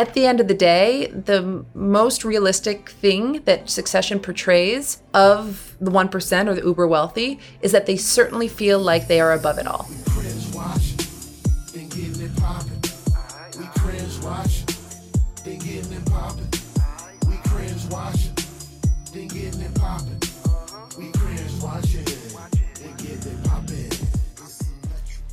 At the end of the day, the most realistic thing that Succession portrays of the 1% or the uber wealthy is that they certainly feel like they are above it all.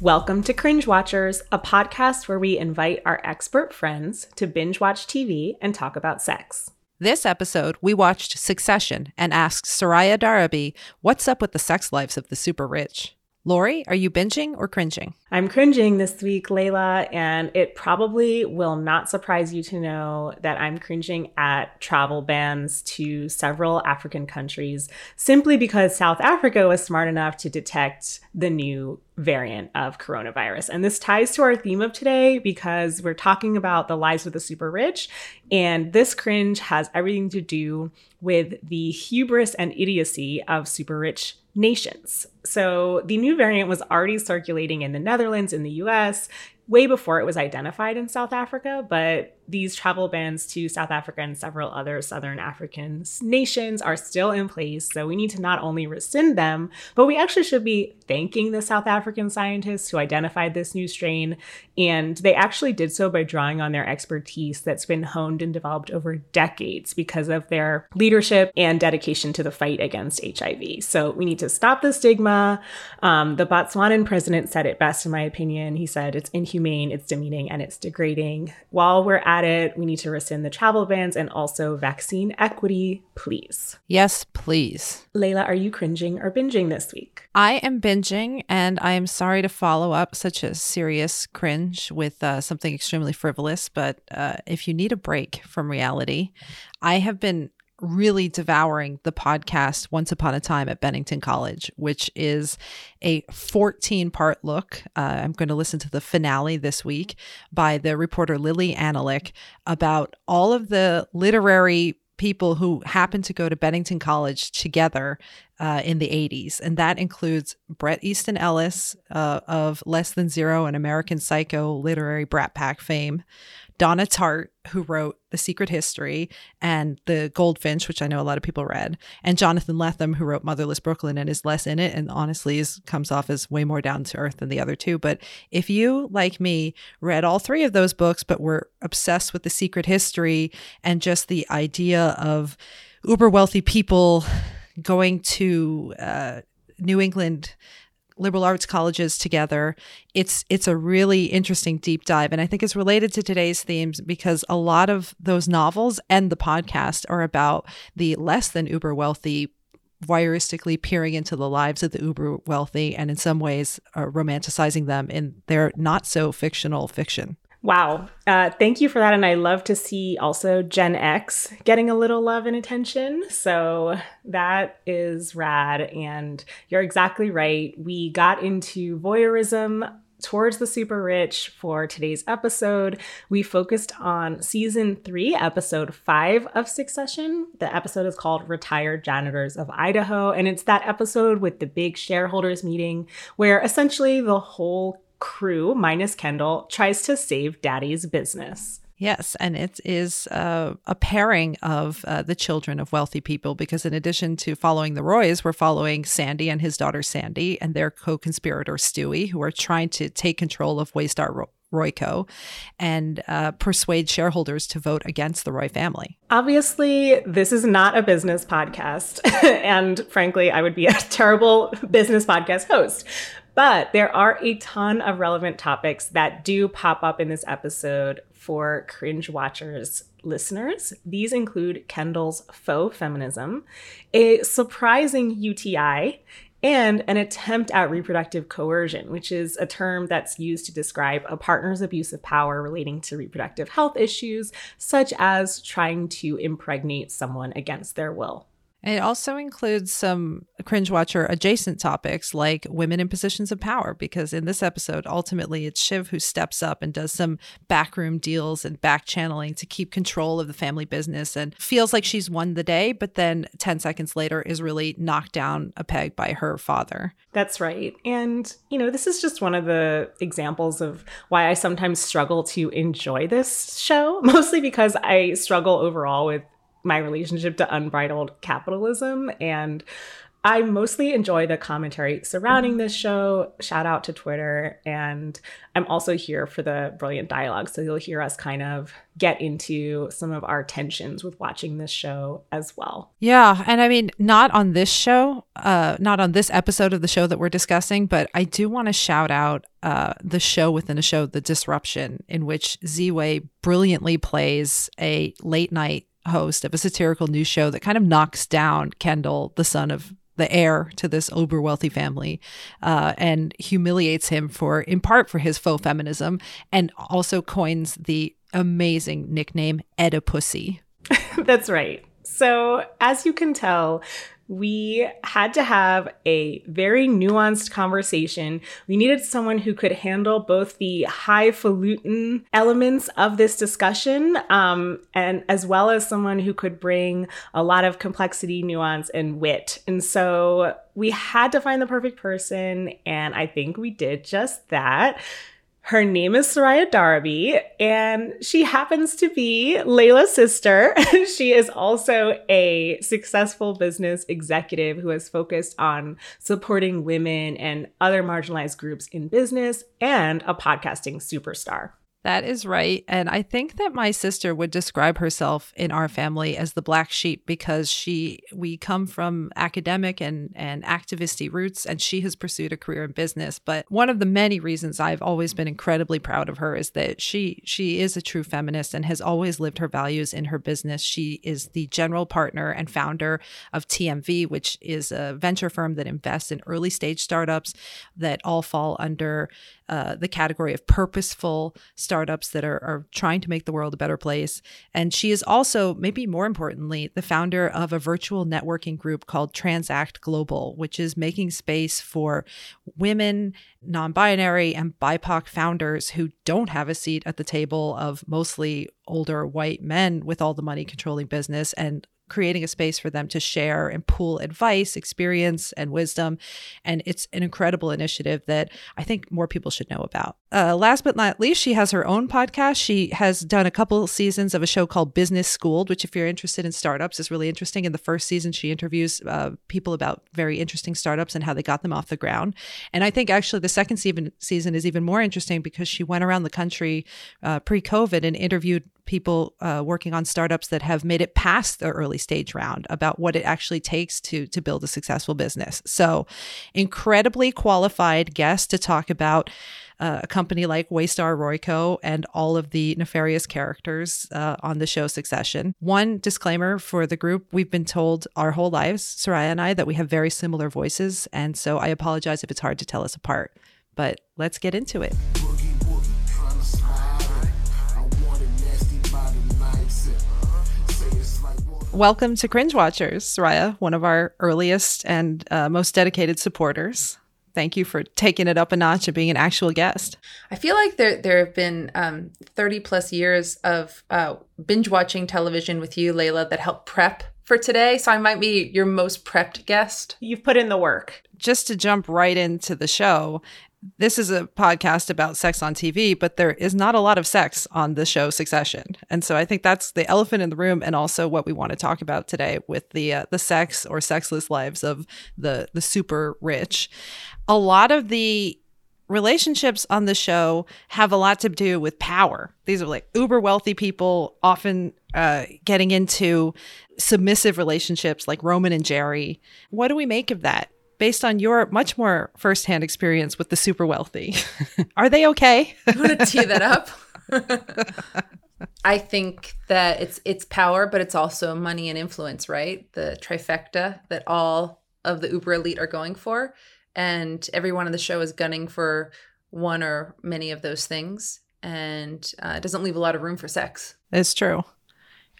Welcome to Cringe Watchers, a podcast where we invite our expert friends to binge watch TV and talk about sex. This episode, we watched Succession and asked Soraya Darabi what's up with the sex lives of the super rich. Lori, are you binging or cringing? I'm cringing this week, Layla, and it probably will not surprise you to know that I'm cringing at travel bans to several African countries simply because South Africa was smart enough to detect the new variant of coronavirus. And this ties to our theme of today because we're talking about the lives of the super rich. And this cringe has everything to do with the hubris and idiocy of super rich nations. So the new variant was already circulating in the Netherlands, in the US, way before it was identified in South Africa, but these travel bans to South Africa and several other Southern African nations are still in place. So we need to not only rescind them, but we actually should be thanking the South African scientists who identified this new strain. And they actually did so by drawing on their expertise that's been honed and developed over decades because of their leadership and dedication to the fight against HIV. So we need to stop the stigma. Um, the Botswanan president said it best, in my opinion. He said it's inhumane, it's demeaning, and it's degrading. While we're at it, we need to rescind the travel bans and also vaccine equity, please. Yes, please. Layla, are you cringing or binging this week? I am binging, and I am sorry to follow up such a serious cringe with uh, something extremely frivolous. But uh, if you need a break from reality, I have been really devouring the podcast Once Upon a Time at Bennington College, which is a 14 part look. Uh, I'm going to listen to the finale this week by the reporter Lili Anolik about all of the literary people who happened to go to Bennington College together uh, in the 80s. And that includes Bret Easton Ellis uh, of Less Than Zero and American Psycho literary Brat Pack fame, Donna Tartt, who wrote The Secret History and The Goldfinch, which I know a lot of people read, and Jonathan Lethem, who wrote Motherless Brooklyn and is less in it and honestly is, comes off as way more down to earth than the other two. But if you, like me, read all three of those books but were obsessed with The Secret History and just the idea of uber wealthy people going to uh, New England liberal arts colleges together. It's it's a really interesting deep dive and I think it's related to today's themes because a lot of those novels and the podcast are about the less than uber wealthy voyeuristically peering into the lives of the uber wealthy and in some ways uh, romanticizing them in their not so fictional fiction. Wow. Uh, thank you for that. And I love to see also Gen X getting a little love and attention. So that is rad. And you're exactly right. We got into voyeurism towards the super rich for today's episode. We focused on season three, episode five of Succession. The episode is called Retired Janitors of Idaho. And it's that episode with the big shareholders meeting where essentially the whole crew, minus Kendall, tries to save daddy's business. Yes, and it is uh, a pairing of uh, the children of wealthy people because, in addition to following the Roys, we're following Sandy and his daughter Sandy and their co conspirator Stewy, who are trying to take control of Waystar Ro- Royco and uh, persuade shareholders to vote against the Roy family. Obviously, this is not a business podcast. and frankly, I would be a terrible business podcast host. But there are a ton of relevant topics that do pop up in this episode for cringe watchers listeners. These include Kendall's faux feminism, a surprising UTI, and an attempt at reproductive coercion, which is a term that's used to describe a partner's abuse of power relating to reproductive health issues, such as trying to impregnate someone against their will. It also includes some cringe watcher adjacent topics like women in positions of power, because in this episode, ultimately it's Shiv who steps up and does some backroom deals and back channeling to keep control of the family business and feels like she's won the day, but then 10 seconds later is really knocked down a peg by her father. That's right. And, you know, this is just one of the examples of why I sometimes struggle to enjoy this show, mostly because I struggle overall with my relationship to unbridled capitalism. And I mostly enjoy the commentary surrounding this show. Shout out to Twitter. And I'm also here for the brilliant dialogue. So you'll hear us kind of get into some of our tensions with watching this show as well. Yeah. And I mean, not on this show, uh, not on this episode of the show that we're discussing, but I do want to shout out uh, the show within a show, The Disruption, in which Ziwe brilliantly plays a late night host of a satirical news show that kind of knocks down Kendall, the son of the heir to this uber wealthy family, uh, and humiliates him for, in part, for his faux feminism, and also coins the amazing nickname Oedipussy. That's right. So, as you can tell, we had to have a very nuanced conversation. We needed someone who could handle both the highfalutin elements of this discussion, um, and as well as someone who could bring a lot of complexity, nuance, and wit. And so we had to find the perfect person, and I think we did just that. Her name is Soraya Darabi, and she happens to be Layla's sister. she is also a successful business executive who has focused on supporting women and other marginalized groups in business and a podcasting superstar. That is right. And I think that my sister would describe herself in our family as the black sheep because she we come from academic and and activisty roots and she has pursued a career in business. But one of the many reasons I've always been incredibly proud of her is that she she is a true feminist and has always lived her values in her business. She is the general partner and founder of TMV, which is a venture firm that invests in early stage startups that all fall under uh, the category of purposeful startups that are, are trying to make the world a better place. And she is also, maybe more importantly, the founder of a virtual networking group called Transact Global, which is making space for women, non binary, and BIPOC founders who don't have a seat at the table of mostly older white men with all the money controlling business and creating a space for them to share and pool advice, experience, and wisdom. And it's an incredible initiative that I think more people should know about. Uh, last but not least, she has her own podcast. She has done a couple seasons of a show called Business Schooled, which, if you're interested in startups, is really interesting. In the first season, she interviews uh, people about very interesting startups and how they got them off the ground. And I think actually the second season, season is even more interesting because she went around the country uh, pre COVID and interviewed people uh, working on startups that have made it past the early stage round about what it actually takes to to build a successful business. So, incredibly qualified guest to talk about uh, a company like Waystar Royco and all of the nefarious characters uh, on the show Succession. One disclaimer for the group we've been told our whole lives, Soraya and I, that we have very similar voices. And so I apologize if it's hard to tell us apart. But let's get into it. Welcome to Cringe Watchers, Soraya, one of our earliest and uh, most dedicated supporters. Thank you for taking it up a notch and being an actual guest. I feel like there there have been um, thirty plus years of uh, binge watching television with you, Layla, that helped prep for today. So I might be your most prepped guest. You've put in the work. Just to jump right into the show, this is a podcast about sex on TV, but there is not a lot of sex on the show Succession, and so I think that's the elephant in the room, and also what we want to talk about today with the uh, the sex or sexless lives of the the super rich. A lot of the relationships on the show have a lot to do with power. These are like uber wealthy people, often uh, getting into submissive relationships like Roman and Gerri. What do we make of that? Based on your much more firsthand experience with the super wealthy, are they okay? you want to tee that up? I think that it's it's power, but it's also money and influence, right? The trifecta that all of the uber elite are going for, and everyone on the show is gunning for one or many of those things, and uh, it doesn't leave a lot of room for sex. It's true.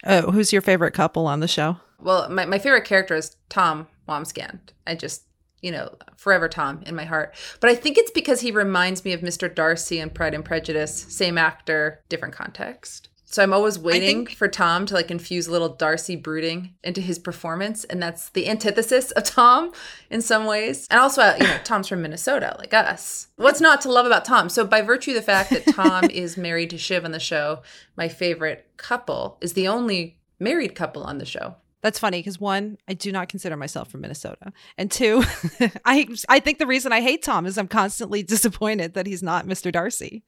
Uh, who's your favorite couple on the show? Well, my, my favorite character is Tom Wambsgans. I just, you know, forever Tom in my heart. But I think it's because he reminds me of Mr. Darcy in Pride and Prejudice. Same actor, different context. So I'm always waiting think- for Tom to like infuse a little Darcy brooding into his performance, and that's the antithesis of Tom in some ways. And also, uh, you know, Tom's from Minnesota, like us. What's not to love about Tom? So by virtue of the fact that Tom is married to Shiv on the show, my favorite couple is the only married couple on the show. That's funny because one, I do not consider myself from Minnesota, and two, I I think the reason I hate Tom is I'm constantly disappointed that he's not Mr. Darcy.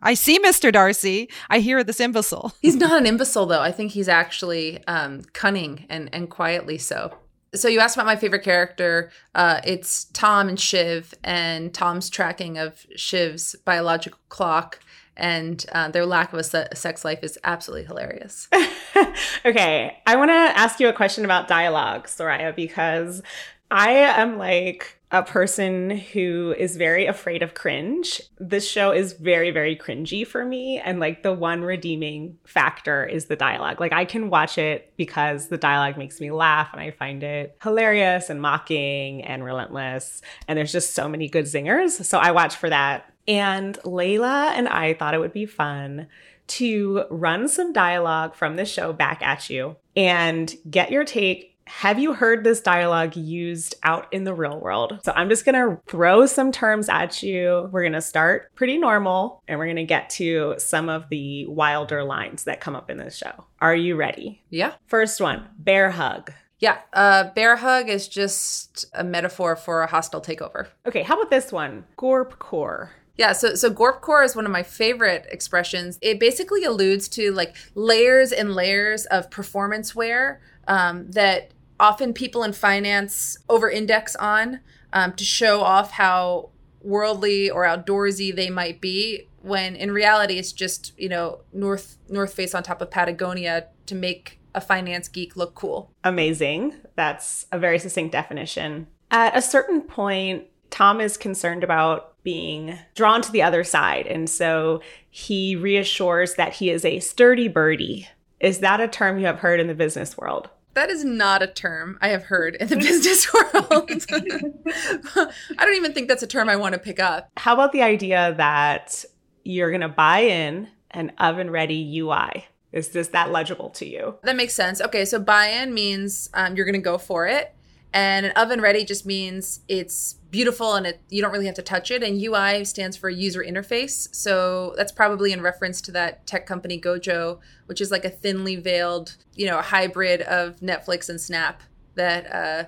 I see Mr. Darcy, I hear this imbecile. He's not an imbecile though. I think he's actually um, cunning and and quietly so. So you asked about my favorite character. Uh, it's Tom and Shiv, and Tom's tracking of Shiv's biological clock and uh, their lack of a se- sex life is absolutely hilarious. okay, I want to ask you a question about dialogue, Soraya, because I am like a person who is very afraid of cringe. This show is very, very cringy for me. And like the one redeeming factor is the dialogue. Like I can watch it because the dialogue makes me laugh and I find it hilarious and mocking and relentless. And there's just so many good zingers. So I watch for that. And Layla and I thought it would be fun to run some dialogue from the show back at you and get your take. Have you heard this dialogue used out in the real world? So I'm just to throw some terms at you. We're to start pretty normal and we're to get to some of the wilder lines that come up in this show. Are you ready? Yeah. First one bear hug. Yeah, uh, bear hug is just a metaphor for a hostile takeover. Okay, how about this one? Gorp core. Yeah, so so gorpcore is one of my favorite expressions. It basically alludes to like layers and layers of performance wear um, that often people in finance over-index on um, to show off how worldly or outdoorsy they might be. When in reality, it's just you know North North Face on top of Patagonia to make a finance geek look cool. Amazing. That's a very succinct definition. At a certain point, Tom is concerned about being drawn to the other side. And so he reassures that he is a sturdy birdie. Is that a term you have heard in the business world? That is not a term I have heard in the business world. I don't even think that's a term I want to pick up. How about the idea that you're going to buy in an oven ready UI? Is this that legible to you? That makes sense. Okay, so buy in means um, you're going to go for it. And an oven ready just means it's beautiful and it, you don't really have to touch it. And UI stands for user interface. So that's probably in reference to that tech company Gojo, which is like a thinly veiled, you know, a hybrid of Netflix and Snap that, uh,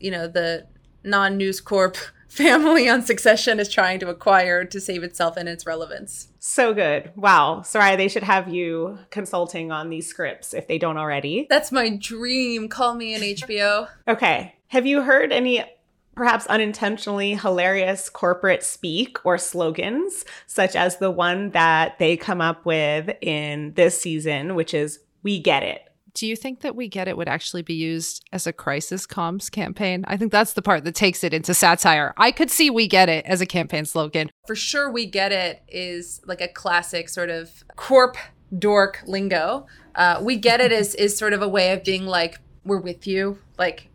you know, the non News Corp family on Succession is trying to acquire to save itself and its relevance. So good. Wow. Sorry, they should have you consulting on these scripts if they don't already. That's my dream. Call me an HBO. okay. Have you heard any perhaps unintentionally hilarious corporate speak or slogans, such as the one that they come up with in this season, which is We Get It. Do you think that We Get It would actually be used as a crisis comms campaign? I think that's the part that takes it into satire. I could see We Get It as a campaign slogan. For sure, We Get It is like a classic sort of corp dork lingo. Uh, we Get It is, is sort of a way of being like, we're with you. Like,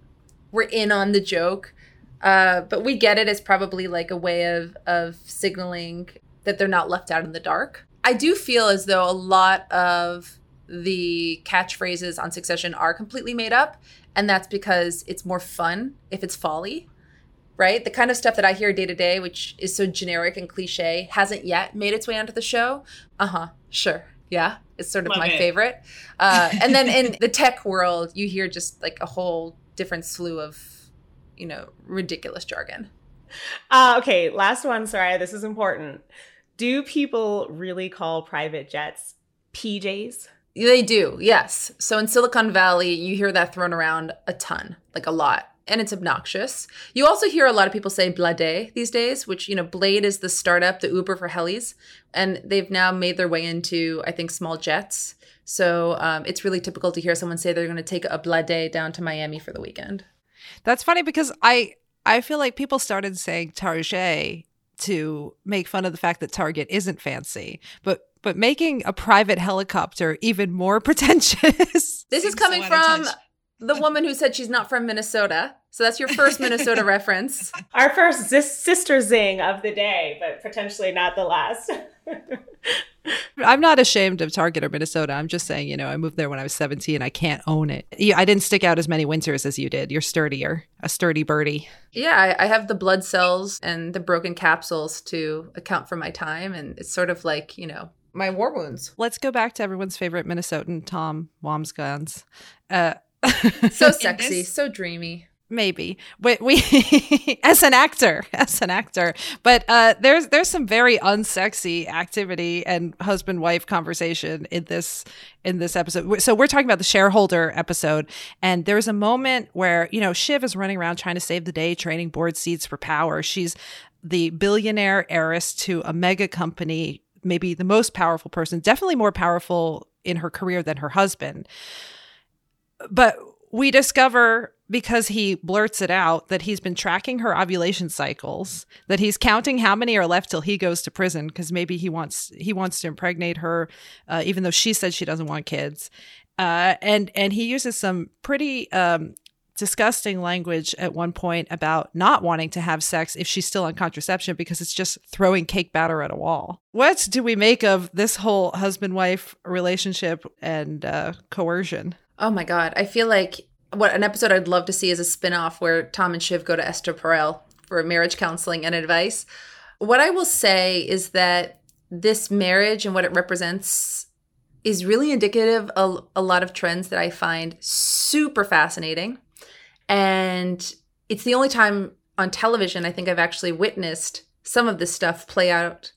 we're in on the joke. Uh, but we get it as probably like a way of of signaling that they're not left out in the dark. I do feel as though a lot of the catchphrases on Succession are completely made up, and that's because it's more fun if it's folly, right? The kind of stuff that I hear day to day, which is so generic and cliche, hasn't yet made its way onto the show. Uh huh. Sure. Yeah. It's sort of Love my it. favorite. Uh, and then in the tech world, you hear just like a whole different slew of you know, ridiculous jargon. Uh, okay, last one. Sorry, this is important. Do people really call private jets PJs? They do, yes. So in Silicon Valley, you hear that thrown around a ton, like a lot. And it's obnoxious. You also hear a lot of people say Blade these days, which, you know, Blade is the startup, the Uber for helis. And they've now made their way into, I think, small jets. So um, it's really typical to hear someone say they're going to take a Blade down to Miami for the weekend. That's funny because I I feel like people started saying Target to make fun of the fact that Target isn't fancy, but but making a private helicopter even more pretentious. This is coming so from the woman who said she's not from Minnesota. So that's your first Minnesota reference. Our first sister zing of the day, but potentially not the last. I'm not ashamed of Target or Minnesota. I'm just saying, you know, I moved there when I was 17. I can't own it. I didn't stick out as many winters as you did. You're sturdier, a sturdy birdie. Yeah, I, have the blood cells and the broken capsules to account for my time. And it's sort of like, you know, my war wounds. Let's go back to everyone's favorite Minnesotan, Tom Wambsgans. Uh, so sexy, so dreamy maybe. We, we as an actor as an actor. But uh there's there's some very unsexy activity and husband wife conversation in this in this episode. So we're talking about the shareholder episode. And there's a moment where you know shiv is running around trying to save the day trading board seats for power. She's the billionaire heiress to a mega company maybe the most powerful person definitely more powerful in her career than her husband. But we discover because he blurts it out that he's been tracking her ovulation cycles that he's counting how many are left till he goes to prison because maybe he wants he wants to impregnate her uh, even though she said she doesn't want kids uh, and and he uses some pretty um, disgusting language at one point about not wanting to have sex if she's still on contraception because it's just throwing cake batter at a wall. What do we make of this whole husband wife relationship and uh, coercion? Oh my God. I feel like what an episode I'd love to see is a spin-off where Tom and Shiv go to Esther Perel for marriage counseling and advice. What I will say is that this marriage and what it represents is really indicative of a lot of trends that I find super fascinating. And it's the only time on television I think I've actually witnessed some of this stuff play out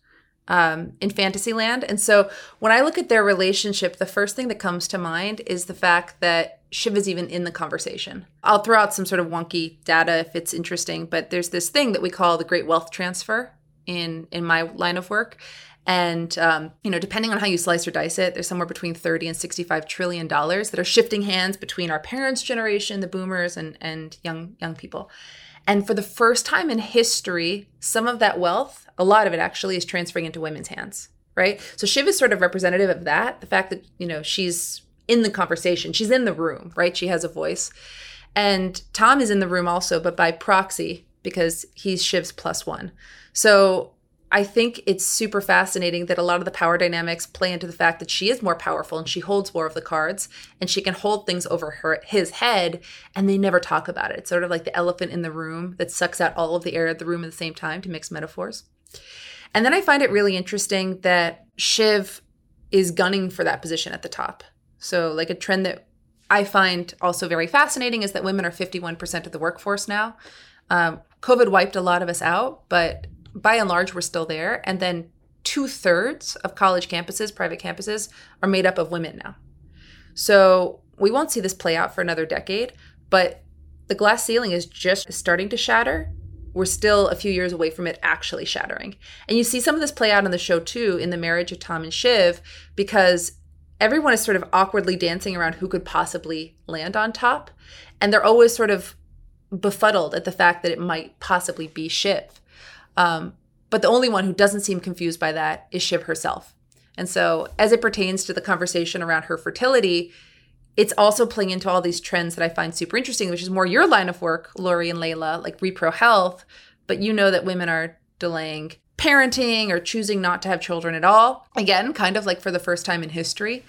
um, in Fantasyland. And so when I look at their relationship, the first thing that comes to mind is the fact that Shiv is even in the conversation. I'll throw out some sort of wonky data if it's interesting, but there's this thing that we call the great wealth transfer in in my line of work. And um, you know, depending on how you slice or dice it, there's somewhere between 30 and 65 trillion dollars that are shifting hands between our parents' generation, the boomers, and and young young people. And for the first time in history, some of that wealth, a lot of it actually, is transferring into women's hands, right? So Shiv is sort of representative of that. The fact that, you know, she's in the conversation, she's in the room, right? She has a voice. And Tom is in the room also, but by proxy, because he's Shiv's plus one. So I think it's super fascinating that a lot of the power dynamics play into the fact that she is more powerful and she holds more of the cards and she can hold things over her his head and they never talk about it. It's sort of like the elephant in the room that sucks out all of the air of the room at the same time to mix metaphors. And then I find it really interesting that Shiv is gunning for that position at the top. So like a trend that I find also very fascinating is that women are 51% of the workforce now. Um, COVID wiped a lot of us out, but by and large, we're still there. And then two thirds of college campuses, private campuses, are made up of women now. So we won't see this play out for another decade, but the glass ceiling is just starting to shatter. We're still a few years away from it actually shattering. And you see some of this play out on the show too in the marriage of Tom and Shiv because everyone is sort of awkwardly dancing around who could possibly land on top. And they're always sort of befuddled at the fact that it might possibly be Shiv. Um, but the only one who doesn't seem confused by that is Shiv herself. And so, as it pertains to the conversation around her fertility, it's also playing into all these trends that I find super interesting, which is more your line of work, Lori and Layla, like repro health. But you know that women are delaying parenting or choosing not to have children at all. Again, kind of like for the first time in history.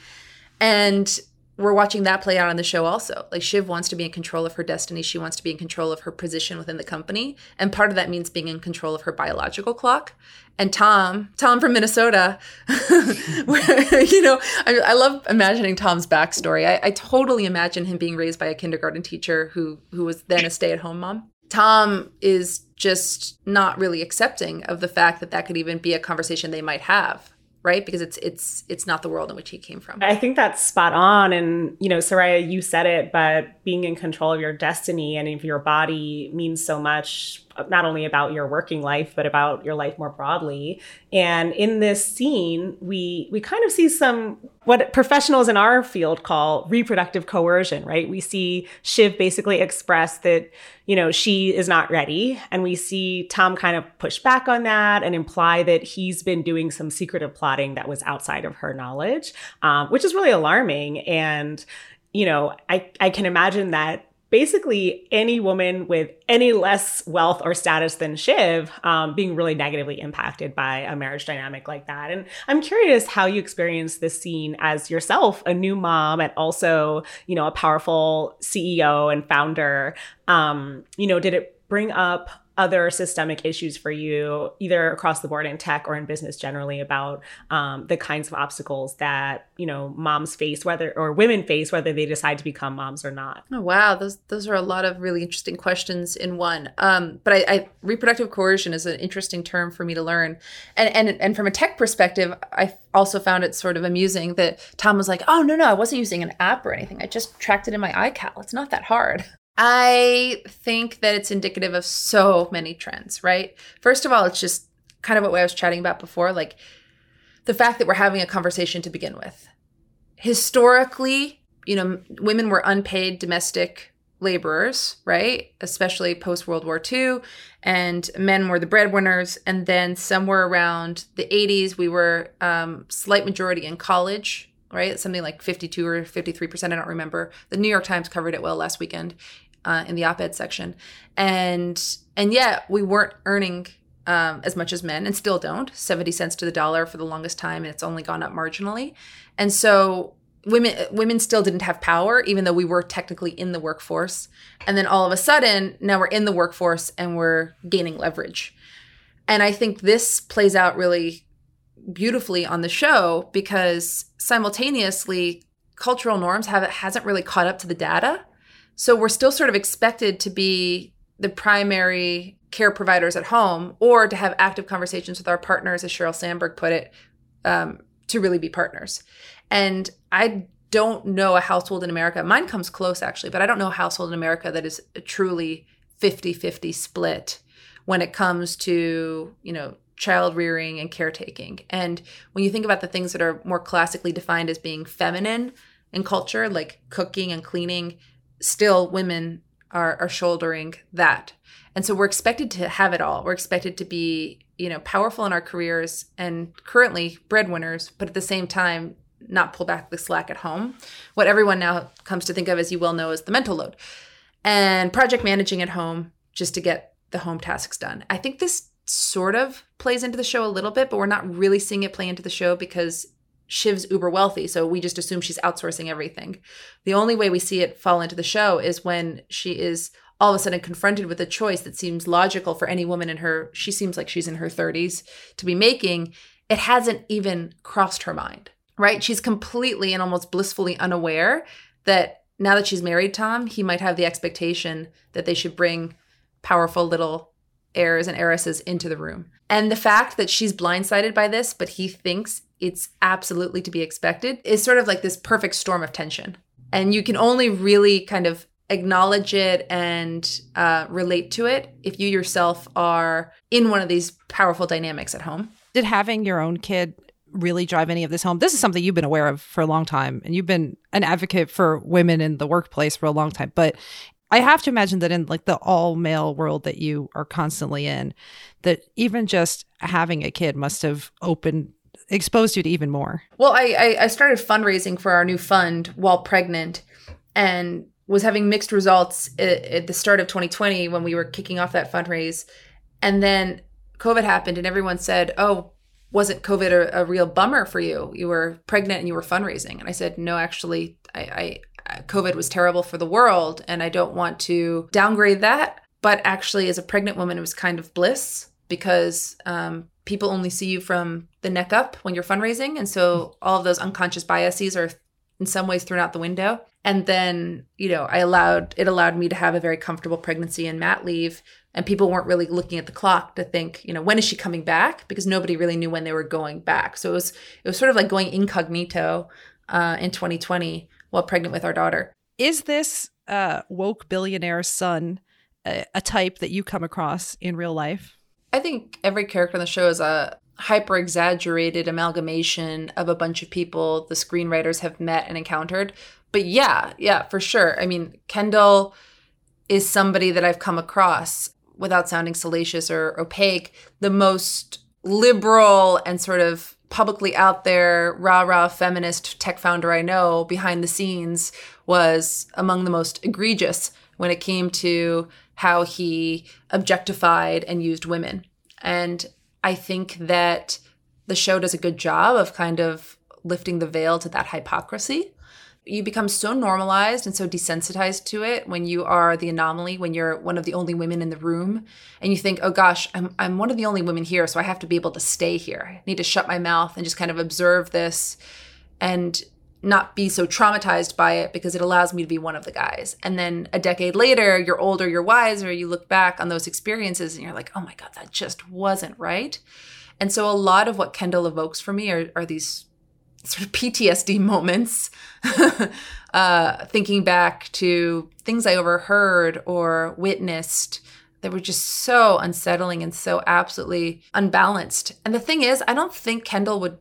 And we're watching that play out on the show also. Like Shiv wants to be in control of her destiny. She wants to be in control of her position within the company. And part of that means being in control of her biological clock. And Tom, Tom from Minnesota, you know, I, I, love imagining Tom's backstory. I, I totally imagine him being raised by a kindergarten teacher who who was then a stay-at-home mom. Tom is just not really accepting of the fact that that could even be a conversation they might have right? Because it's it's it's not the world in which he came from. I think that's spot on. And you know soraya you said it but being in control of your destiny and of your body means so much not only about your working life but about your life more broadly. And in this scene we we kind of see some what professionals in our field call reproductive coercion right? We see shiv basically express that you know she is not ready. And we see tom kind of push back on that and imply that he's been doing some secretive plotting that was outside of her knowledge um, which is really alarming. And you know i i can imagine that basically any woman with any less wealth or status than Shiv um, being really negatively impacted by a marriage dynamic like that. And I'm curious how you experienced this scene as yourself, a new mom, and also, you know, a powerful CEO and founder. Um, you know, did it bring up other systemic issues for you, either across the board in tech or in business generally, about um, the kinds of obstacles that you know moms face, whether or women face, whether they decide to become moms or not. Oh wow, those those are a lot of really interesting questions in one. Um, but I, I, reproductive coercion is an interesting term for me to learn, and and and from a tech perspective, I also found it sort of amusing that Tom was like, "Oh no, no, I wasn't using an app or anything. I just tracked it in my iCal. It's not that hard." I think that it's indicative of so many trends, right? First of all, it's just kind of what I was chatting about before, like the fact that we're having a conversation to begin with. Historically, you know, women were unpaid domestic laborers, right? Especially post World War II, and men were the breadwinners. And then somewhere around the 80s, we were um, slight majority in college, right? Something like 52 or 53%, I don't remember. The New York Times covered it well last weekend uh, in the op-ed section, and and yet we weren't earning um, as much as men, and still don't. Seventy cents to the dollar for the longest time, and it's only gone up marginally. And so women women still didn't have power, even though we were technically in the workforce. And then all of a sudden, now we're in the workforce and we're gaining leverage. And I think this plays out really beautifully on the show because simultaneously cultural norms have hasn't really caught up to the data so we're still sort of expected to be the primary care providers at home or to have active conversations with our partners, as Sheryl Sandberg put it, um, to really be partners. And I don't know a household in America, mine comes close actually, but I don't know a household in America that is truly 50 50 split when it comes to, you know, child rearing and caretaking. And when you think about the things that are more classically defined as being feminine in culture, like cooking and cleaning, still women are, are shouldering that. And so we're expected to have it all. We're expected to be, you know, powerful in our careers and currently breadwinners, but at the same time, not pull back the slack at home. What everyone now comes to think of, as you well know, is the mental load and project managing at home just to get the home tasks done. I think this sort of plays into the show a little bit, but we're not really seeing it play into the show because Shiv's uber wealthy, so we just assume she's outsourcing everything. The only way we see it fall into the show is when she is all of a sudden confronted with a choice that seems logical for any woman in her she seems like she's in her 30s to be making. It hasn't even crossed her mind right? She's completely and almost blissfully unaware that now that she's married tom he might have the expectation that they should bring powerful little heirs and heiresses into the room. And the fact that she's blindsided by this but he thinks it's absolutely to be expected is sort of like this perfect storm of tension. And you can only really kind of acknowledge it and uh, relate to it if you yourself are in one of these powerful dynamics at home. Did having your own kid really drive any of this home? This is something you've been aware of for a long time, and you've been an advocate for women in the workplace for a long time. But I have to imagine that in like the all male world that you are constantly in, that even just having a kid must have opened exposed you to even more? Well, I, I started fundraising for our new fund while pregnant, and was having mixed results at, the start of 2020 when we were kicking off that fundraise, and then COVID happened, and everyone said, "Oh, wasn't COVID a, a, real bummer for you? You were pregnant and you were fundraising." And I said, "No, actually, I, I COVID was terrible for the world, and I don't want to downgrade that." But actually, as a pregnant woman, it was kind of bliss because um, people only see you from the neck up when you're fundraising. And so all of those unconscious biases are in some ways thrown out the window. And then, you know, I allowed it allowed me to have a very comfortable pregnancy and mat leave. And people weren't really looking at the clock to think, you know, when is she coming back? Because nobody really knew when they were going back. So it was it was sort of like going incognito uh, in 2020 while pregnant with our daughter. Is this uh, woke billionaire son a, a type that you come across in real life? I think every character in the show is a hyper exaggerated amalgamation of a bunch of people the screenwriters have met and encountered. But yeah, yeah, for sure. I mean, Kendall is somebody that I've come across without sounding salacious or opaque, the most liberal and sort of publicly out there, rah rah feminist tech founder I know behind the scenes was among the most egregious when it came to how he objectified and used women. And I think that the show does a good job of kind of lifting the veil to that hypocrisy. You become so normalized and so desensitized to it when you are the anomaly when you're one of the only women in the room and you think oh gosh i'm, I'm one of the only women here so i have to be able to stay here. I need to shut my mouth and just kind of observe this. And not be so traumatized by it because it allows me to be one of the guys and then a decade later you're older you're wiser you look back on those experiences and you're like oh my god that just wasn't right and so a lot of what kendall evokes for me are, are these sort of PTSD moments, uh, thinking back to things I overheard or witnessed that were just so unsettling and so absolutely unbalanced. And the thing is, I don't think Kendall would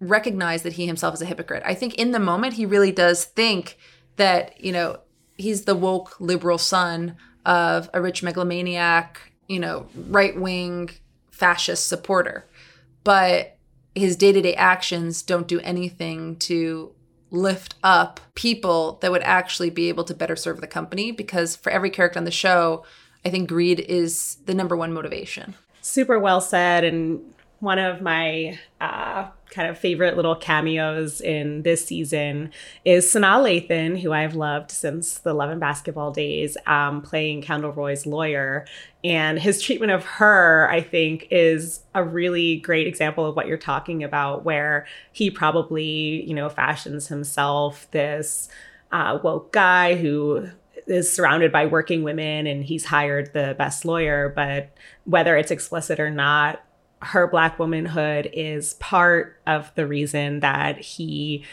recognize that he himself is a hypocrite. I think in the moment, he really does think that, you know, he's the woke liberal son of a rich megalomaniac, you know, right wing fascist supporter. But his day-to-day actions don't do anything to lift up people that would actually be able to better serve the company because for every character on the show i think greed is the number one motivation super well said and one of my uh, kind of favorite little cameos in this season is Sanaa Lathan, who I've loved since the Love and Basketball days, um, playing Kendall Roy's lawyer. And his treatment of her, I think, is a really great example of what you're talking about, where he probably, you know, fashions himself this uh, woke guy who is surrounded by working women and he's hired the best lawyer. But whether it's explicit or not, her black womanhood is part of the reason that he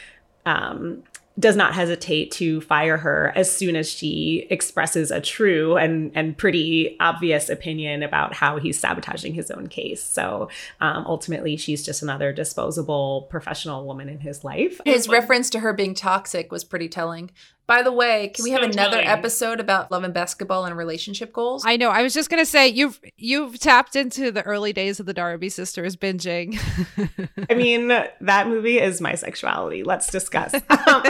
um, does not hesitate to fire her as soon as she expresses a true and and pretty obvious opinion about how he's sabotaging his own case. So um, ultimately, she's just another disposable professional woman in his life. His reference to her being toxic was pretty telling. By the way, can we have another episode about love and basketball and relationship goals? I know. I was just gonna say you've you've tapped into the early days of the Darabi sisters binging. I mean, that movie is my sexuality. Let's discuss. Um,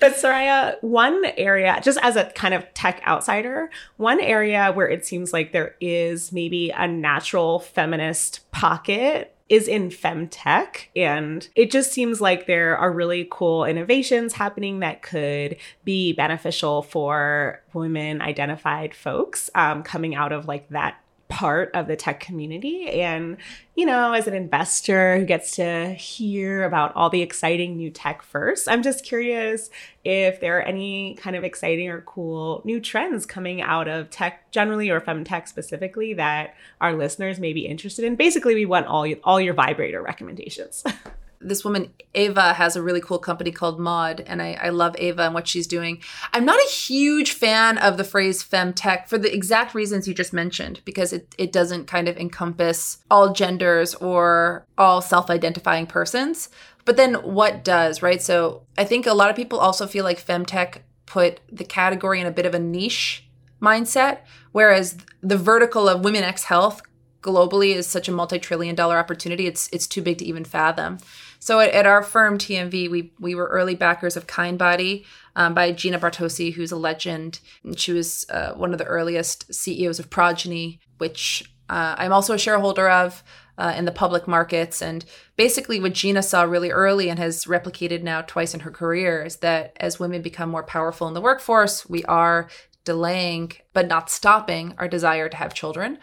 but Soraya, one area, just as a kind of tech outsider, one area where it seems like there is maybe a natural feminist pocket is in femtech. And it just seems like there are really cool innovations happening that could be beneficial for women identified folks um, coming out of like that part of the tech community. And, you know, as an investor who gets to hear about all the exciting new tech first, I'm just curious if there are any kind of exciting or cool new trends coming out of tech generally or femtech specifically that our listeners may be interested in. Basically, we want all, all your vibrator recommendations. this woman Ava has a really cool company called Mod, and I, I, love Ava and what she's doing. I'm not a huge fan of the phrase femtech for the exact reasons you just mentioned, because it, it doesn't kind of encompass all genders or all self-identifying persons. But then what does, right? So I think a lot of people also feel like femtech put the category in a bit of a niche mindset, whereas the vertical of women X health globally is such a multi-trillion dollar opportunity it's it's too big to even fathom. So at, at our firm tmv we we were early backers of kindbody um, by gina bartasi who's a legend. And she was uh, one of the earliest ceos of progyny which uh, i'm also a shareholder of uh, in the public markets. And basically what gina saw really early and has replicated now twice in her career is that as women become more powerful in the workforce we are delaying but not stopping our desire to have children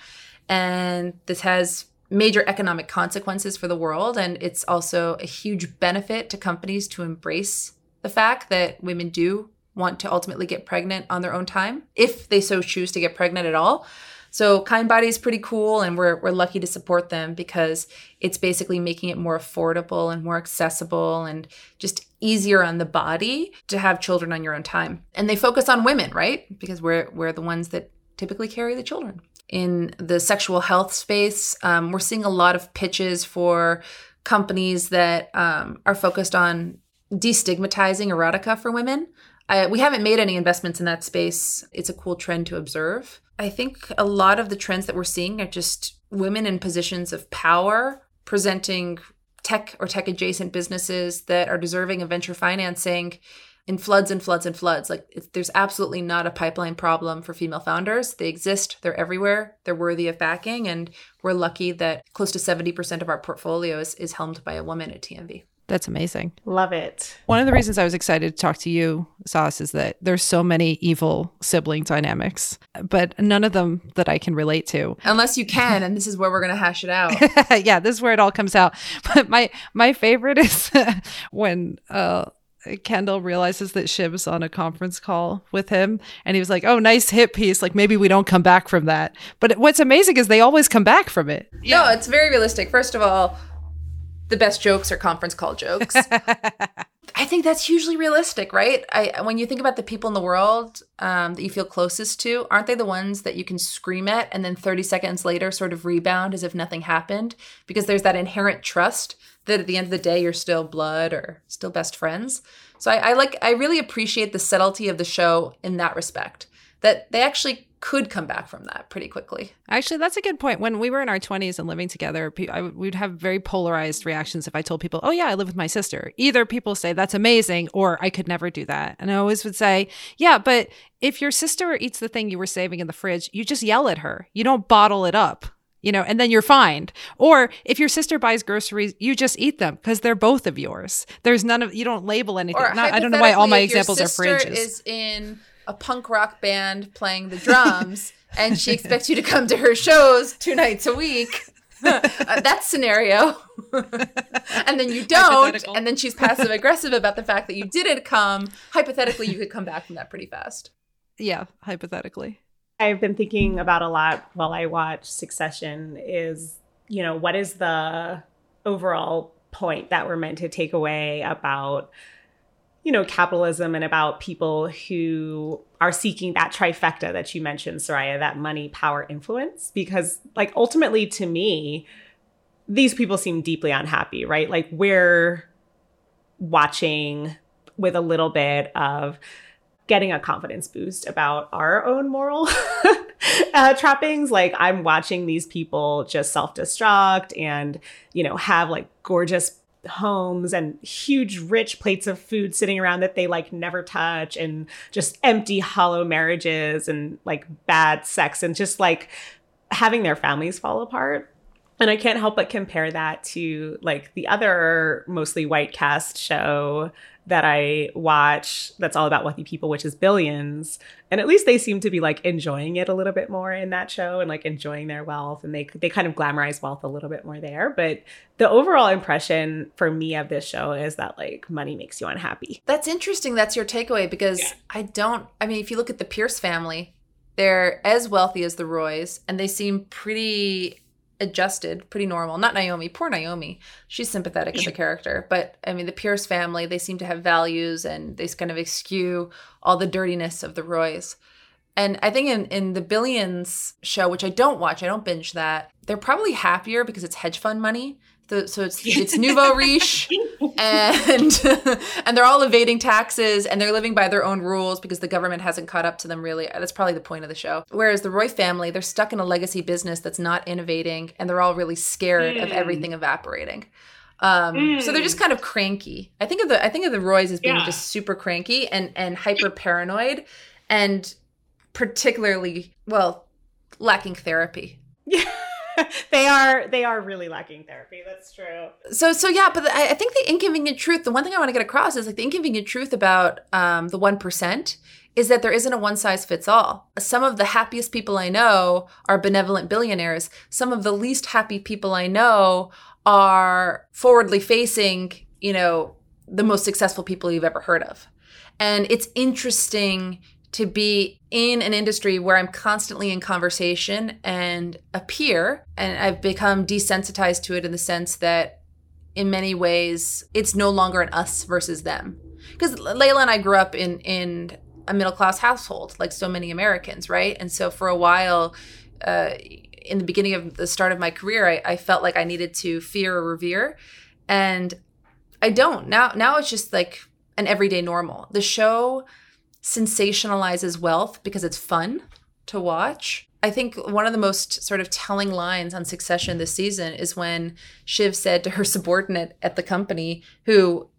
and this has major economic consequences for the world. And it's also a huge benefit to companies to embrace the fact that women do want to ultimately get pregnant on their own time, if they so choose to get pregnant at all. So Kind Body is pretty cool, and we're we're lucky to support them because it's basically making it more affordable and more accessible and just easier on the body to have children on your own time. And they focus on women, right? Because we're we're the ones that typically carry the children. In the sexual health space, um, we're seeing a lot of pitches for companies that um, are focused on destigmatizing erotica for women. I, we haven't made any investments in that space. It's a cool trend to observe. I think a lot of the trends that we're seeing are just women in positions of power presenting tech or tech adjacent businesses that are deserving of venture financing in floods and floods and floods. Like there's absolutely not a pipeline problem for female founders. They exist, they're everywhere, they're worthy of backing. And we're lucky that close to 70% of our portfolio is, is helmed by a woman at TMV. That's amazing. Love it. One of the reasons I was excited to talk to you, Sauce, is that there's so many evil sibling dynamics, but none of them that I can relate to. Unless you can, and this is where we're going to hash it out. yeah, this is where it all comes out. But my my favorite is when uh Kendall realizes that Shiv's on a conference call with him, and he was like, "Oh, nice hit piece. Like maybe we don't come back from that." But what's amazing is they always come back from it. Yeah. No, it's very realistic. First of all, the best jokes are conference call jokes. I think that's hugely realistic, right? I when you think about the people in the world um, that you feel closest to, aren't they the ones that you can scream at and then 30 seconds later sort of rebound as if nothing happened? Because there's that inherent trust that at the end of the day you're still blood or still best friends. So I, I like I really appreciate the subtlety of the show in that respect. That they actually could come back from that pretty quickly. Actually, that's a good point. When we were in our 20s and living together, I, we'd have very polarized reactions if I told people, oh, yeah, I live with my sister. Either people say, that's amazing, or I could never do that. And I always would say, yeah, but if your sister eats the thing you were saving in the fridge, you just yell at her. You don't bottle it up you know, and then you're fined. Or if your sister buys groceries, you just eat them because they're both of yours. There's none of you don't label anything. Not, I don't know why all my examples are fridges. Is in a punk rock band playing the drums and she expects you to come to her shows two nights a week. uh, that scenario. and then you don't, and then she's passive aggressive about the fact that you didn't come. Hypothetically, you could come back from that pretty fast. Yeah, hypothetically. I've been thinking about a lot while I watch Succession is, you know, what is the overall point that we're meant to take away about you know, capitalism and about people who are seeking that trifecta that you mentioned, Soraya, that money, power, influence. Because, like, ultimately to me, these people seem deeply unhappy, right? Like, we're watching with a little bit of getting a confidence boost about our own moral uh, trappings. Like, I'm watching these people just self destruct and, you know, have like gorgeous homes and huge rich plates of food sitting around that they like never touch and just empty hollow marriages and like bad sex and just like having their families fall apart. And I can't help but compare that to like the other mostly white cast show that I watch that's all about wealthy people, which is Billions. And at least they seem to be like enjoying it a little bit more in that show and like enjoying their wealth. And they they kind of glamorize wealth a little bit more there. But the overall impression for me of this show is that like money makes you unhappy. That's interesting. That's your takeaway because yeah. I don't I mean, if you look at the Pierce family, they're as wealthy as the Roys, and they seem pretty adjusted, pretty normal. Not Naomi, poor Naomi. She's sympathetic as a character, but I mean, the Pierce family, they seem to have values and they kind of eschew all the dirtiness of the Roys. And I think in, in the Billions show, which I don't watch, I don't binge that, they're probably happier because it's hedge fund money. The, so it's it's nouveau riche, and and they're all evading taxes and they're living by their own rules because the government hasn't caught up to them. Really, that's probably the point of the show. Whereas the Roy family, they're stuck in a legacy business that's not innovating, and they're all really scared mm. of everything evaporating. Um, mm. So they're just kind of cranky. I think of the I think of the Roys as being yeah. just super cranky and and hyper paranoid, and particularly well lacking therapy. Yeah. they are they are really lacking therapy. That's true. So so yeah, but I, think the inconvenient truth. The one thing I want to get across is like the inconvenient truth about um, the one percent is that there isn't a one size fits all. Some of the happiest people I know are benevolent billionaires. Some of the least happy people I know are forwardly facing. You know, the most successful people you've ever heard of, and it's interesting to be in an industry where I'm constantly in conversation and a peer, and I've become desensitized to it in the sense that in many ways it's no longer an us versus them. Because Layla and I grew up in in a middle class household, like so many Americans, right? And so for a while, uh, in the beginning of the start of my career, I, I felt like I needed to fear or revere, and I don't now. Now it's just like an everyday normal. The show sensationalizes wealth because it's fun to watch. I think one of the most sort of telling lines on Succession this season is when Shiv said to her subordinate at the company, who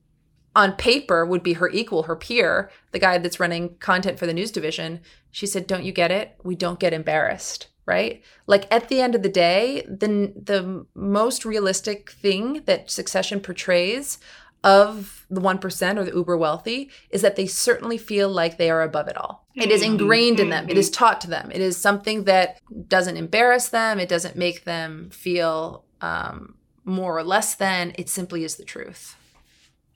on paper would be her equal, her peer, the guy that's running content for the news division, she said, Don't you get it? We don't get embarrassed, right? Like at the end of the day, the, the most realistic thing that Succession portrays of the 1% or the uber wealthy is that they certainly feel like they are above it all. It is mm-hmm. ingrained in them, it is mm-hmm. taught to them. It is something that doesn't embarrass them, it doesn't make them feel um, more or less than, it simply is the truth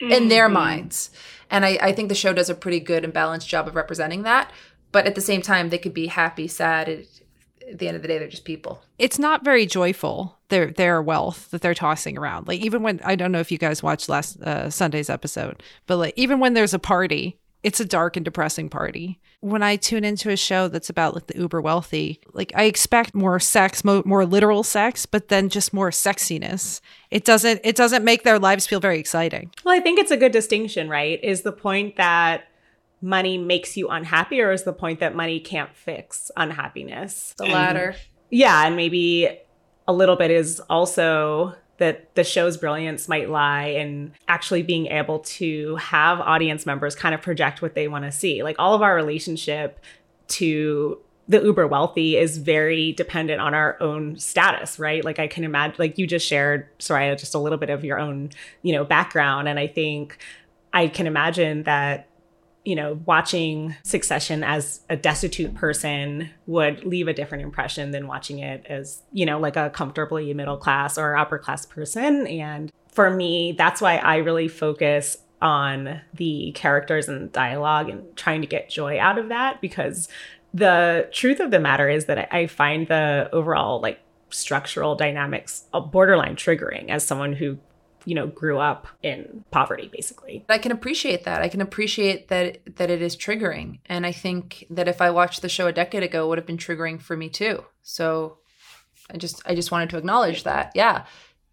in their mm-hmm. minds. And I, I think the show does a pretty good and balanced job of representing that. But at the same time, they could be happy, sad. It, at the end of the day, they're just people. It's not very joyful. Their their wealth that they're tossing around. Like even when I don't know if you guys watched last uh, Sunday's episode, but like even when there's a party, it's a dark and depressing party. When I tune into a show that's about like the uber wealthy, like I expect more sex, mo- more literal sex, but then just more sexiness. It doesn't it doesn't make their lives feel very exciting. Well, I think it's a good distinction, right? Is the point that money makes you unhappy or is the point that money can't fix unhappiness? The latter. Yeah, and maybe a little bit is also that the show's brilliance might lie in actually being able to have audience members kind of project what they want to see. Like all of our relationship to the uber wealthy is very dependent on our own status, right? Like I can imagine like you just shared Soraya just a little bit of your own, you know, background and I think I can imagine that you know, watching Succession as a destitute person would leave a different impression than watching it as, you know, like a comfortably middle class or upper class person. And for me, that's why I really focus on the characters and dialogue and trying to get joy out of that because the truth of the matter is that I find the overall like structural dynamics uh, borderline triggering as someone who you know grew up in poverty basically. I can appreciate that. I can appreciate that that it is triggering. And i think that if i watched the show a decade ago would have been triggering for me too. So i just i just wanted to acknowledge that. Yeah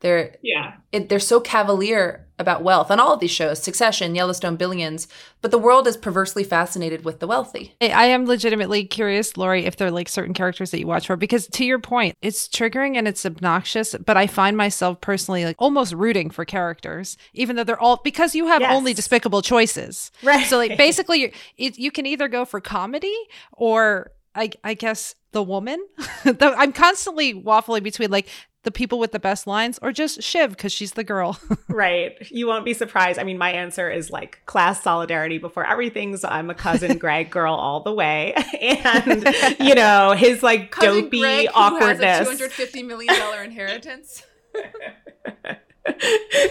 they're yeah it, they're so cavalier about wealth on all of these shows Succession, Yellowstone, Billions, but the world is perversely fascinated with the wealthy. I am legitimately curious, Lori, if there are like certain characters that you watch for, because to your point, it's triggering and it's obnoxious, but I find myself personally like almost rooting for characters, even though they're all because you have Yes. only despicable choices. Right. So like basically, you it, you can either go for comedy or I, I guess the woman. The- I'm constantly waffling between like the people with the best lines or just Shiv because she's the girl. right you won't be surprised i mean my answer is like class solidarity before everything so i'm a cousin greg girl all the way and you know his like dopey awkwardness two hundred fifty million dollar inheritance.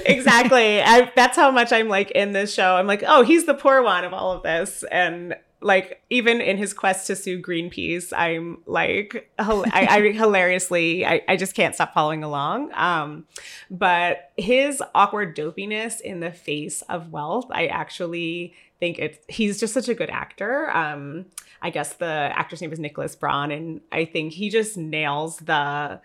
exactly. I, that's how much I'm like in this show. I'm like, oh, he's the poor one of all of this, and like even in his quest to sue Greenpeace, I'm like, I, I hilariously, I, I just can't stop following along. Um, but his awkward dopiness in the face of wealth, I actually think it's he's just such a good actor. Um, I guess the actor's name is Nicholas Braun, and I think he just nails the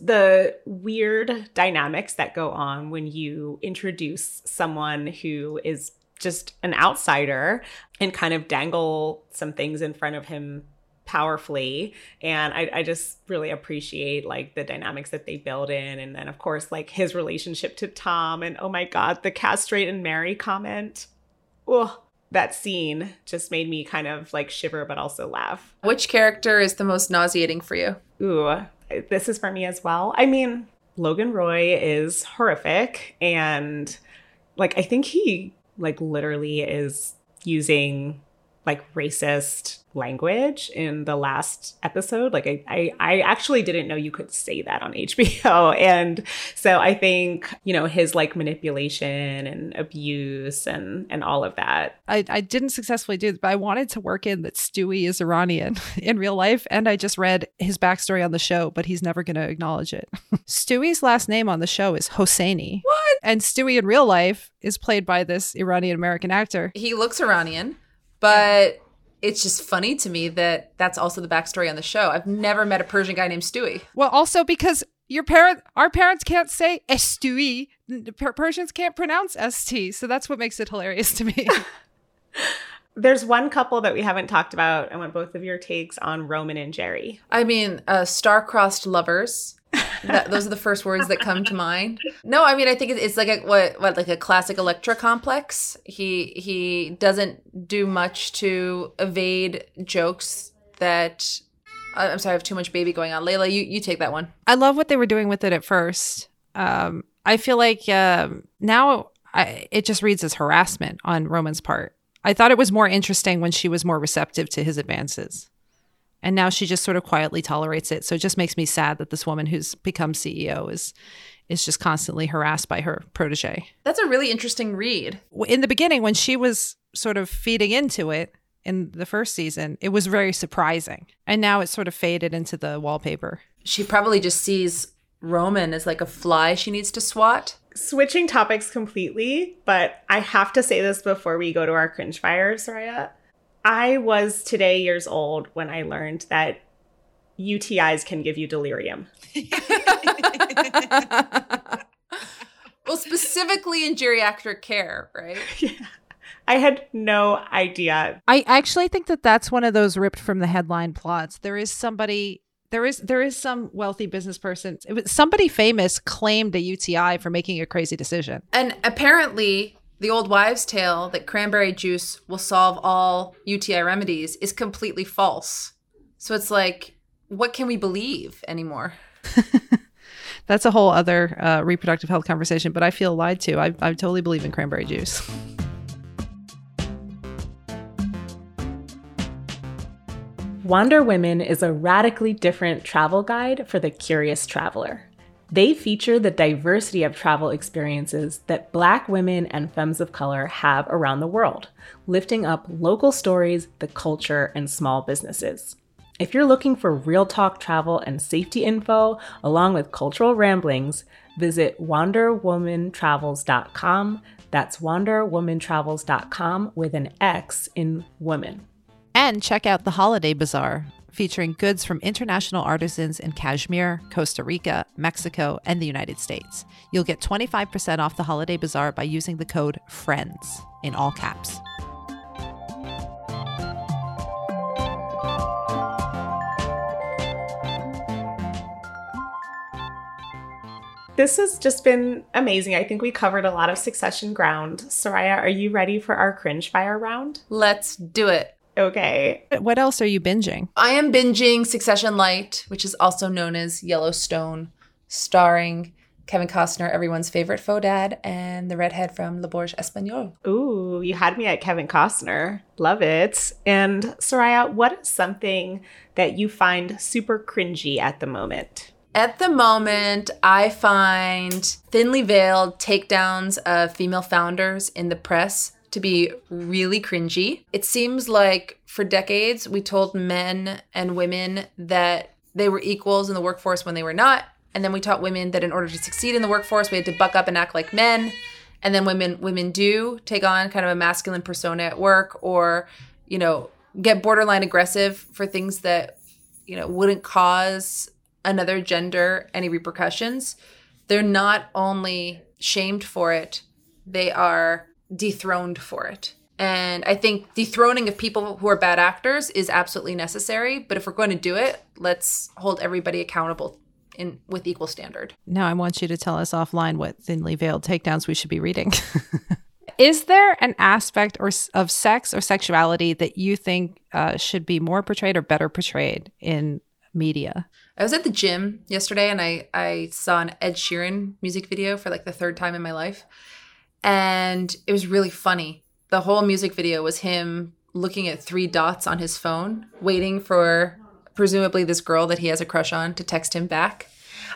the weird dynamics that go on when you introduce someone who is just an outsider and kind of dangle some things in front of him powerfully and I, I just really appreciate like the dynamics that they build in and then of course like his relationship to tom and oh my god the castrate and marry comment oh that scene just made me kind of like shiver but also laugh Which character is the most nauseating for you? Ooh, this is for me as well. I mean, Logan Roy is horrific and like I think he like literally is using like racist language in the last episode. Like I, I, I actually didn't know you could say that on HBO. And so I think, you know, his like manipulation and abuse and and all of that. I, I didn't successfully do this, but I wanted to work in that Stewy is Iranian in real life. And I just read his backstory on the show, but he's never gonna acknowledge it. Stewy's last name on the show is Hosseini. What? And Stewy in real life is played by this Iranian American actor. He looks Iranian, but it's just funny to me that that's also the backstory on the show. I've never met a Persian guy named Stewy. Well, also because your parent, our parents can't say Stewy. Per- Persians can't pronounce st, so that's what makes it hilarious to me. There's one couple that we haven't talked about. I want both of your takes on Roman and Gerri. I mean, uh, star-crossed lovers. That, those are the first words that come to mind. No, I mean, I think it's like a what, what like a classic Electra complex. He he doesn't do much to evade jokes that. uh, I'm sorry, I have too much baby going on. Layla, you you take that one. I love what they were doing with it at first. Um, I feel like um, now I, it just reads as harassment on Roman's part. I thought it was more interesting when she was more receptive to his advances. And now she just sort of quietly tolerates it. So it just makes me sad that this woman who's become CEO is is just constantly harassed by her protege. That's a really interesting read. In the beginning, when she was sort of feeding into it in the first season, it was very surprising. And now it's sort of faded into the wallpaper. She probably just sees Roman as like a fly she needs to swat. Switching topics completely, but I have to say this before we go to our cringe fire, Soraya. I was today years old when I learned that UTIs can give you delirium. well, specifically in geriatric care, right? Yeah. I had no idea. I actually think that that's one of those ripped from the headline plots. There is somebody there is there is some wealthy business person it was, somebody famous claimed a UTI for making a crazy decision. And apparently the old wives' tale that cranberry juice will solve all UTI remedies is completely false. So it's like, what can we believe anymore? That's a whole other uh, reproductive health conversation, but I feel lied to. I, I totally believe in cranberry juice. Wander Womxn is a radically different travel guide for the curious traveler. They feature the diversity of travel experiences that Black women and femmes of color have around the world, lifting up local stories, the culture, and small businesses. If you're looking for real talk travel and safety info, along with cultural ramblings, visit wanderwomxntravels.com. That's wanderwomxntravels.com with an X in women. And check out the Holiday Bazaar, featuring goods from international artisans in Kashmir, Costa Rica, Mexico, and the United States. You'll get 25% off the Holiday Bazaar by using the code FRIENDS in all caps. This has just been amazing. I think we covered a lot of succession ground. Soraya, are you ready for our cringe fire round? Let's do it. Okay. What else are you binging? I am binging Succession Light, which is also known as Yellowstone, starring Kevin Costner, everyone's favorite faux dad, and the redhead from L'Auberge Espagnole. Ooh, you had me at Kevin Costner. Love it. And Soraya, what is something that you find super cringy at the moment? At the moment, I find thinly veiled takedowns of female founders in the press to be really cringy. It seems like for decades we told men and women that they were equals in the workforce when they were not. And then we taught women that in order to succeed in the workforce, we had to buck up and act like men. And then women women do take on kind of a masculine persona at work or, you know, get borderline aggressive for things that, you know, wouldn't cause another gender any repercussions. They're not only shamed for it, they are dethroned for it. And I think dethroning of people who are bad actors is absolutely necessary. But if we're going to do it, let's hold everybody accountable in with equal standard. Now I want you to tell us offline what thinly veiled takedowns we should be reading. Is there an aspect or of sex or sexuality that you think uh, should be more portrayed or better portrayed in media? I was at the gym yesterday and I I saw an Ed Sheeran music video for like the third time in my life and it was really funny. The whole music video was him looking at three dots on his phone, waiting for presumably this girl that he has a crush on to text him back.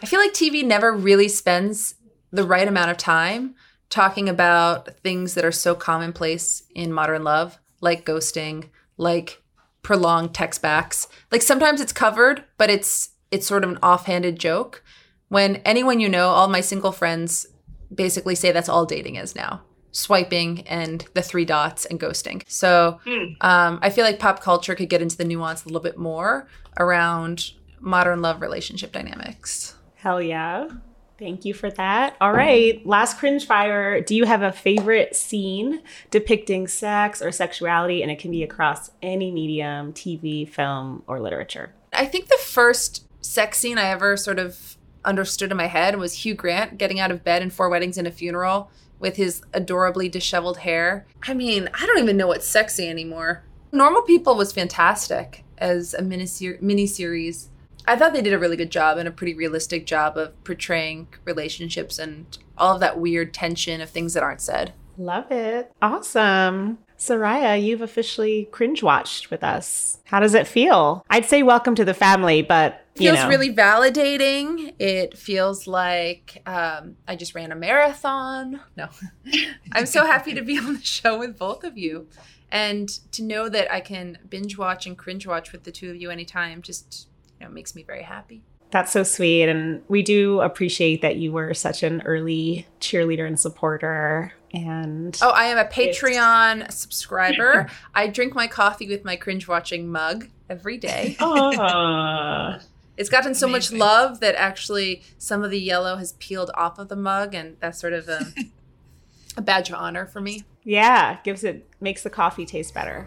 I feel like TV never really spends the right amount of time talking about things that are so commonplace in modern love, like ghosting, like prolonged text backs. Like sometimes it's covered, but it's it's sort of an offhanded joke. When anyone you know, all my single friends basically say that's all dating is now swiping and the three dots and ghosting. So mm. um, I feel like pop culture could get into the nuance a little bit more around modern love relationship dynamics. Hell yeah. Thank you for that. All right, last cringe fire. Do you have a favorite scene depicting sex or sexuality? And it can be across any medium, TV, film, or literature. I think the first sex scene I ever sort of understood in my head was Hugh Grant getting out of bed in Four Weddings and a Funeral with his adorably disheveled hair. I mean, I don't even know what's sexy anymore. Normal People was fantastic as a mini series. I thought they did a really good job and a pretty realistic job of portraying relationships and all of that weird tension of things that aren't said. Love it. Awesome. Soraya, you've officially cringe watched with us. How does it feel? I'd say welcome to the family, but feels know. really validating. It feels like um, I just ran a marathon. No, I'm so happy to be on the show with both of you, and to know that I can binge watch and cringe watch with the two of you anytime. Just you know, makes me very happy. That's so sweet. And we do appreciate that you were such an early cheerleader and supporter. And oh, I am a Patreon subscriber. I drink my coffee with my cringe watching mug every day. it's gotten so Amazing. much love that actually some of the yellow has peeled off of the mug, and that's sort of a, a badge of honor for me. Yeah, gives it makes the coffee taste better.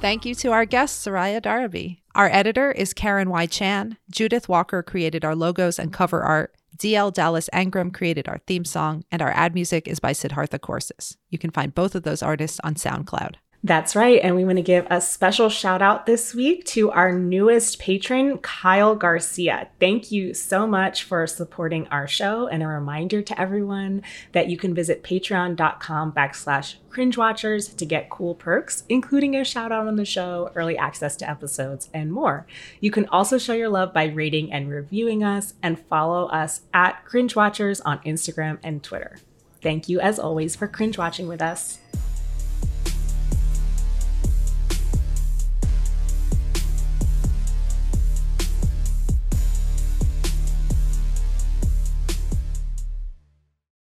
Thank you to our guest, Soraya Darabi. Our editor is Karen Y. Chan. Judith Walker created our logos and cover art. DL Dallas Angram created our theme song, and our ad music is by Siddhartha Courses. You can find both of those artists on SoundCloud. That's right. And we want to give a special shout out this week to our newest patron, Kyle Garcia. Thank you so much for supporting our show. And a reminder to everyone that you can visit patreon.com backslash cringewatchers to get cool perks, including a shout out on the show, early access to episodes, and more. You can also show your love by rating and reviewing us and follow us at cringewatchers on Instagram and Twitter. Thank you as always for cringe watching with us.